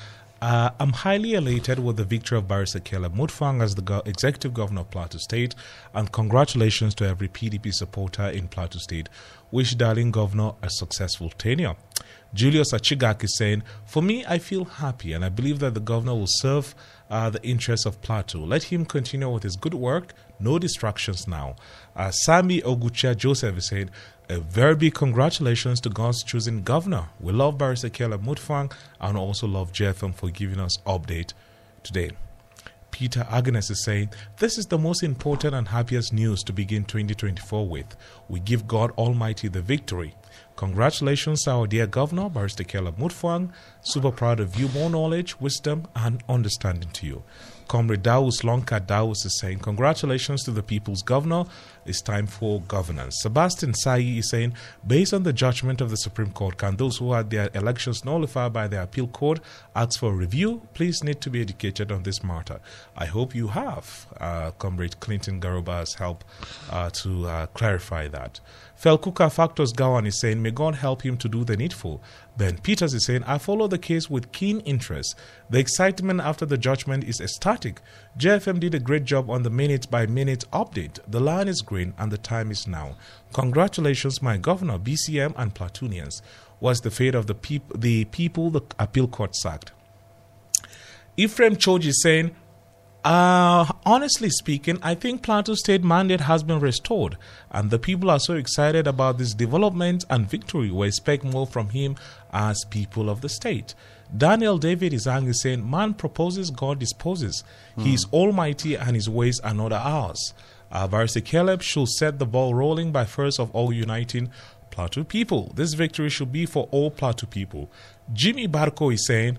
uh, I'm highly elated with the victory of Barrister Caleb Mutfwang as the go- executive governor of Plateau State, and congratulations to every PDP supporter in Plateau State. Wish darling governor a successful tenure. Julius Achigak is saying, For me, I feel happy and I believe that the governor will serve uh, the interests of Plateau. Let him continue with his good work. No distractions now. Uh, Sami Ogucha Joseph is saying, a very big congratulations to God's chosen governor. We love Barrister Caleb Mutfwang and also love JFM for giving us update today. Peter Agnes is saying, This is the most important and happiest news to begin 2024 with. We give God Almighty the victory. Congratulations, our dear Governor, Barrister Caleb Mutfwang. Super proud of you. More knowledge, wisdom, and understanding to you. Comrade Daus Lonka Daus is saying, Congratulations to the people's governor. It's time for governance. Sebastian Sai is saying, Based on the judgment of the Supreme Court, can those who had their elections nullified by the appeal court ask for review? Please need to be educated on this matter. I hope you have. Uh, Comrade Clinton Garuba help uh, to uh, clarify that. Felkuka Factors Gawan is saying, May God help him to do the needful. Ben Peters is saying, I follow the case with keen interest. The excitement after the judgment is ecstatic. JFM did a great job on the minute by minute update. The line is green and the time is now. Congratulations, my governor, GCM, and Platonians. Was the fate of the, peop- the people the appeal court sacked? Ephraim Choji is saying, uh, honestly speaking, I think Plateau State mandate has been restored, and the people are so excited about this development and victory. We expect more from him as people of the state. Daniel David is angry, saying, Man proposes, God disposes. He is almighty, and his ways are not ours. Uh, Barrister Caleb should set the ball rolling by first of all uniting Plateau people. This victory should be for all Plateau people. Jimmy Barco is saying,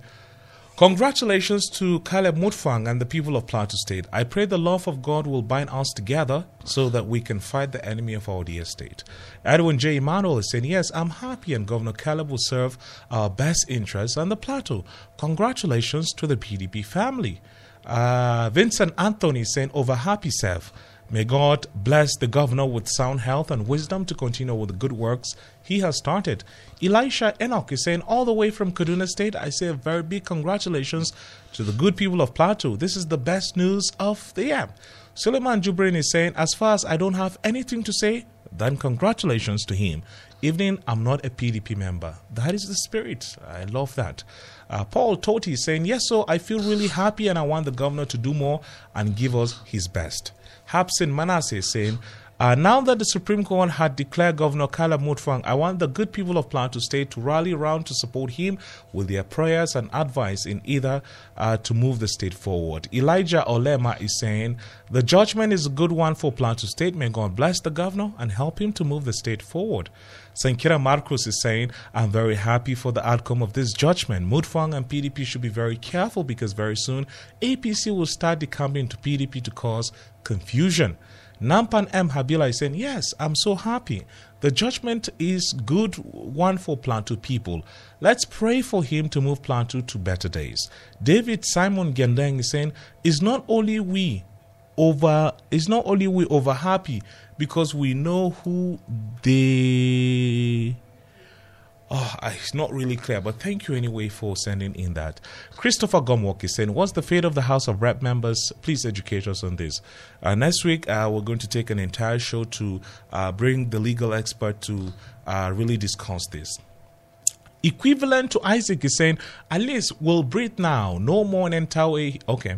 Congratulations to Caleb Mutfwang and the people of Plateau State. I pray the love of God will bind us together so that we can fight the enemy of our dear state. Edwin J. Emanuel is saying, Yes, I'm happy and Governor Caleb will serve our best interests on the plateau. Congratulations to the PDP family. Uh, Vincent Anthony is saying, Over happy self. May God bless the governor with sound health and wisdom to continue with the good works he has started. Elisha Enoch is saying, all the way from Kaduna State, I say a very big congratulations to the good people of Plateau. This is the best news of the year. Suleiman Jubrin is saying, as far as I don't have anything to say, then congratulations to him. Evening, I'm not a PDP member. That is the spirit. I love that. Uh, Paul Toti is saying, Yes, so I feel really happy and I want the governor to do more and give us his best. Hapsin Manasseh is saying, uh, now that the Supreme Court had declared Governor Kala Mutfwang, I want the good people of Plateau State to rally around to support him with their prayers and advice in either uh, to move the state forward. Elijah Olema is saying, the judgment is a good one for Plateau State. May God bless the governor and help him to move the state forward. Sankira Marcos is saying, I'm very happy for the outcome of this judgment. Mutfwang and PDP should be very careful because very soon APC will start decamping to PDP to cause confusion. Nampan M. Habila is saying, Yes, I'm so happy. The judgment is good one for Plantu people. Let's pray for him to move Plantu to better days. David Simon Gendeng is saying, It's not only we over it's not only we over happy because we know who they Oh, it's not really clear, but thank you anyway for sending in that. Christopher Gomwalk is saying, What's the fate of the House of Rep members? Please educate us on this. Uh, next week, uh, we're going to take an entire show to uh, bring the legal expert to uh, really discuss this. Equivalent to Isaac is saying, At least we'll breathe now. No more Nentawe. Okay.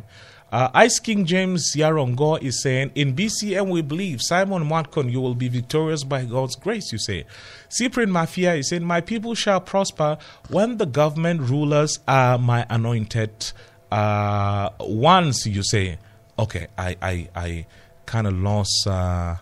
Uh, Ice King James Yarongo is saying, In GCM we believe, Simon Matkon, you will be victorious by God's grace, you say. Cyprian Mafia is saying, My people shall prosper when the government rulers are my anointed uh, ones, you say. Okay, I, I, I kind of lost uh,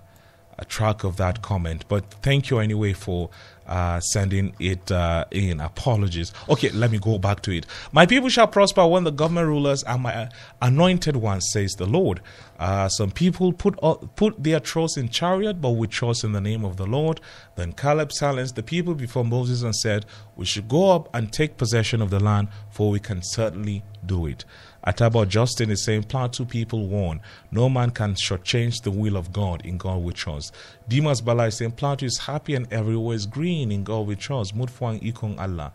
a track of that comment, but thank you anyway for uh, sending it uh, in. Apologies. Okay, let me go back to it. My people shall prosper when the government rulers are my anointed ones, says the Lord. Uh, some people put uh, put their trust in chariot, but we trust in the name of the Lord. Then Caleb silenced the people before Moses and said, We should go up and take possession of the land, for we can certainly do it. Ataba Justin is saying Plant two people won. No man can shortchange the will of God. In God we trust. Dimas Bala is saying Plateau is happy and everywhere is green. In God we trust. Mutfwang Ikong Allah.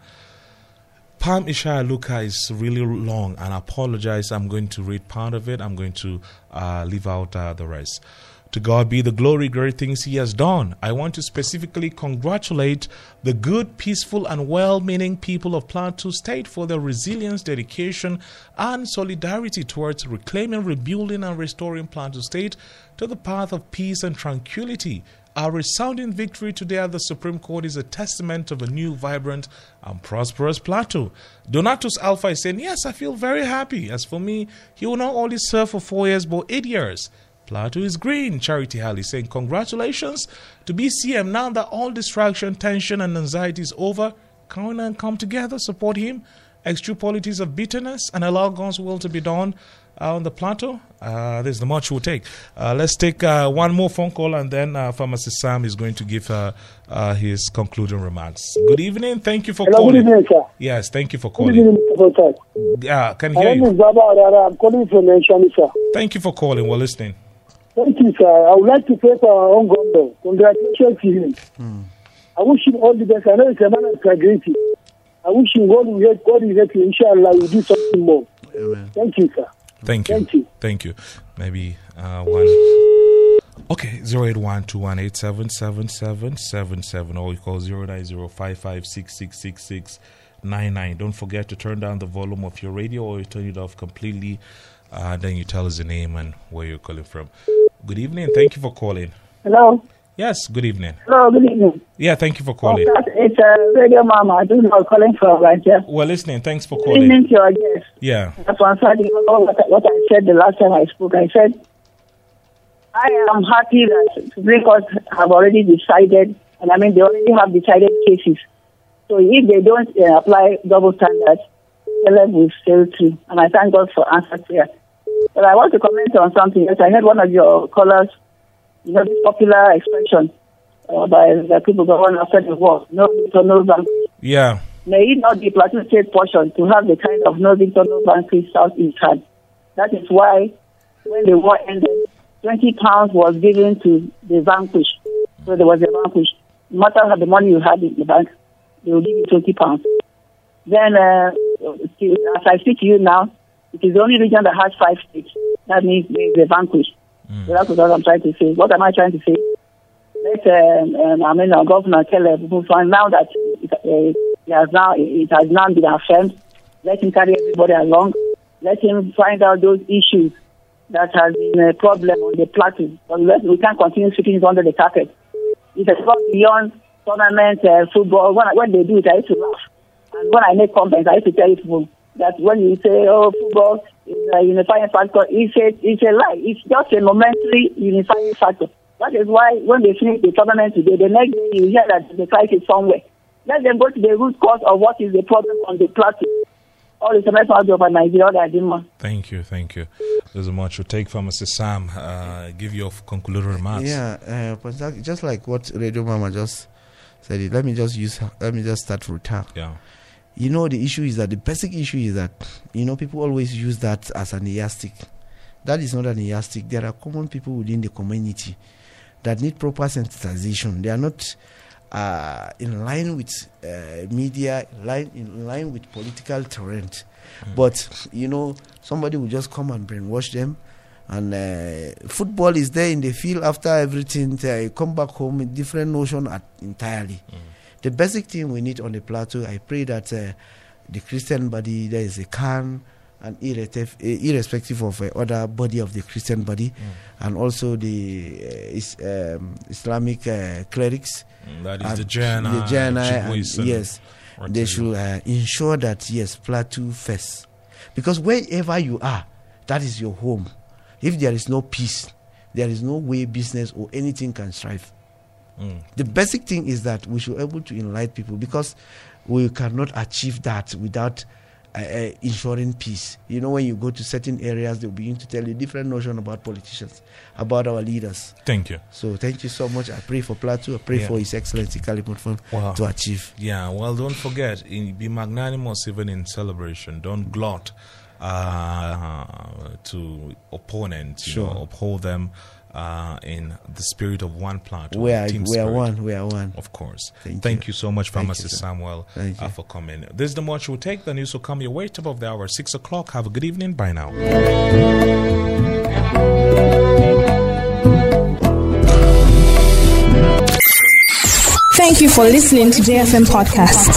Palm Ishaya Luka is really long, and I apologize. I'm going to read part of it. I'm going to uh, leave out uh, the rest. To God be the glory, great things He has done. I want to specifically congratulate the good, peaceful, and well meaning people of Plateau State for their resilience, dedication, and solidarity towards reclaiming, rebuilding, and restoring Plateau State to the path of peace and tranquility. Our resounding victory today at the Supreme Court is a testament of a new, vibrant, and prosperous plateau. Donatus Alpha is saying, Yes, I feel very happy. As for me, he will not only serve for four years, but eight years. Plateau is green. Charity Halley saying, Congratulations to GCM. Now that all distraction, tension, and anxiety is over, come and come together, support him, extreme politics of bitterness, and allow God's will to be done uh, on the plateau. Uh, there's the much we'll take. Uh, let's take uh, one more phone call, and then uh, Pharmacist Sam is going to give uh, uh, his concluding remarks. Good evening. Thank you for Hello, calling. good evening. Yes, thank you for Good calling. evening, Mr. Fatai. Yeah, can My hear you. is Baba Arara. I'm calling from Nation, sir. Thank you for calling. We're listening. Thank you, sir. I would like to pray for our own governor. Congratulations to him. I wish him all the best. I know it's a man of integrity. I wish him God will help, God will help you. Inshallah, we'll do something more. Amen. Thank you, sir. Thank you. Thank you. Thank you. Maybe uh, one. Okay, 08121877777 or you call 09055666699. Don't forget to turn down the volume of your radio or you turn it off completely. Uh, then you tell us the name and where you're calling from. Good evening. Thank you for calling. Hello. Yes, good evening. Hello, good evening. Yeah, thank you for calling. Oh, It's uh, Radio Mama. I don't know calling from right here. We're listening. Thanks for Good calling. evening to your guest. Yeah. That's one side. What, I- what I said the last time I spoke, I said, I am happy that Supreme Court have already decided, and I mean, they already have decided cases. So if they don't uh, apply double standards, LM will still through. And I thank God for answers here. But I want to comment on something. Yes, I heard one of your callers, you know, this popular expression uh, by the people going after the war, no victor, no vanquish. Yeah. May it not be Plateau State portion to have the kind of no victor, no vanquish Southeast had. That is why when the war ended, 20 pounds was given to the vanquished. So there was a vanquish. No matter how the money you had in the bank, they will give you 20 pounds. Then, uh, as I speak to you now, it is the only region that has five states. That means a vanquished. So that's what I'm trying to say. What am I trying to say? Let um, um, I mean, uh, Governor Caleb move on now that it, uh, it has now it has now been affirmed. Let him carry everybody along. Let him find out those issues that has been a problem on the plateau. We can't continue sweeping it under the carpet. It has gone beyond tournament uh, football. When, when they do it, I used to laugh. And when I make comments, I used to tell people that when you say, oh, football is a unifying factor, it's a, it's a lie. It's just a momentary unifying factor. That is why when they finish the tournament today, the next day you hear that the crisis is somewhere. Let them go to the root cause of what is the problem on the plateau. All the semester out of Nigeria, all that demand. Thank you, thank you. There's a much. We'll take Pharmacist Sam. Uh, give your concluding remarks. Yeah, uh, just like what Radio Mama just said. Let me just use. Let me just start with her. Yeah. You know, the issue is that the basic issue is that you know people always use that as an yardstick. That is not an yardstick. There are common people within the community that need proper sensitization. They are not uh, in line with uh, media, in line, in line with political trend. But you know, somebody will just come and brainwash them. And uh, football is there in the field after everything. They come back home with different notion at, entirely. The basic thing we need on the plateau, I pray that uh, the Christian body there is a can and irrespective, irrespective of uh, other body of the Christian body, and also the uh, is, um, Islamic uh, clerics. Mm, that is the Jana, the Jana, and and yes, they should uh, ensure that yes, plateau first, because wherever you are, that is your home. If there is no peace, there is no way business or anything can strive. Mm. The basic thing is that we should be able to enlighten people because we cannot achieve that without uh, uh, ensuring peace. You know, when you go to certain areas, they'll begin to tell you different notion about politicians, about our leaders. Thank you. So thank you so much. I pray for Plateau. I pray Yeah. for His Excellency Kalipon Wow. to achieve. Yeah, well, don't forget, in, be magnanimous even in celebration. Don't glut uh, to opponents, you Sure. know, uphold them uh, in the spirit of one plant. We are- team we are one, we are one. Of course. Thank Thank, you. you. so much, Thank you, Pharmacist. Samuel, Thank uh, for coming. This is the much we'll take. The news will come your way top of the hour, 6 o'clock. Have a good evening. Bye now. Thank you for listening to JFM Podcast.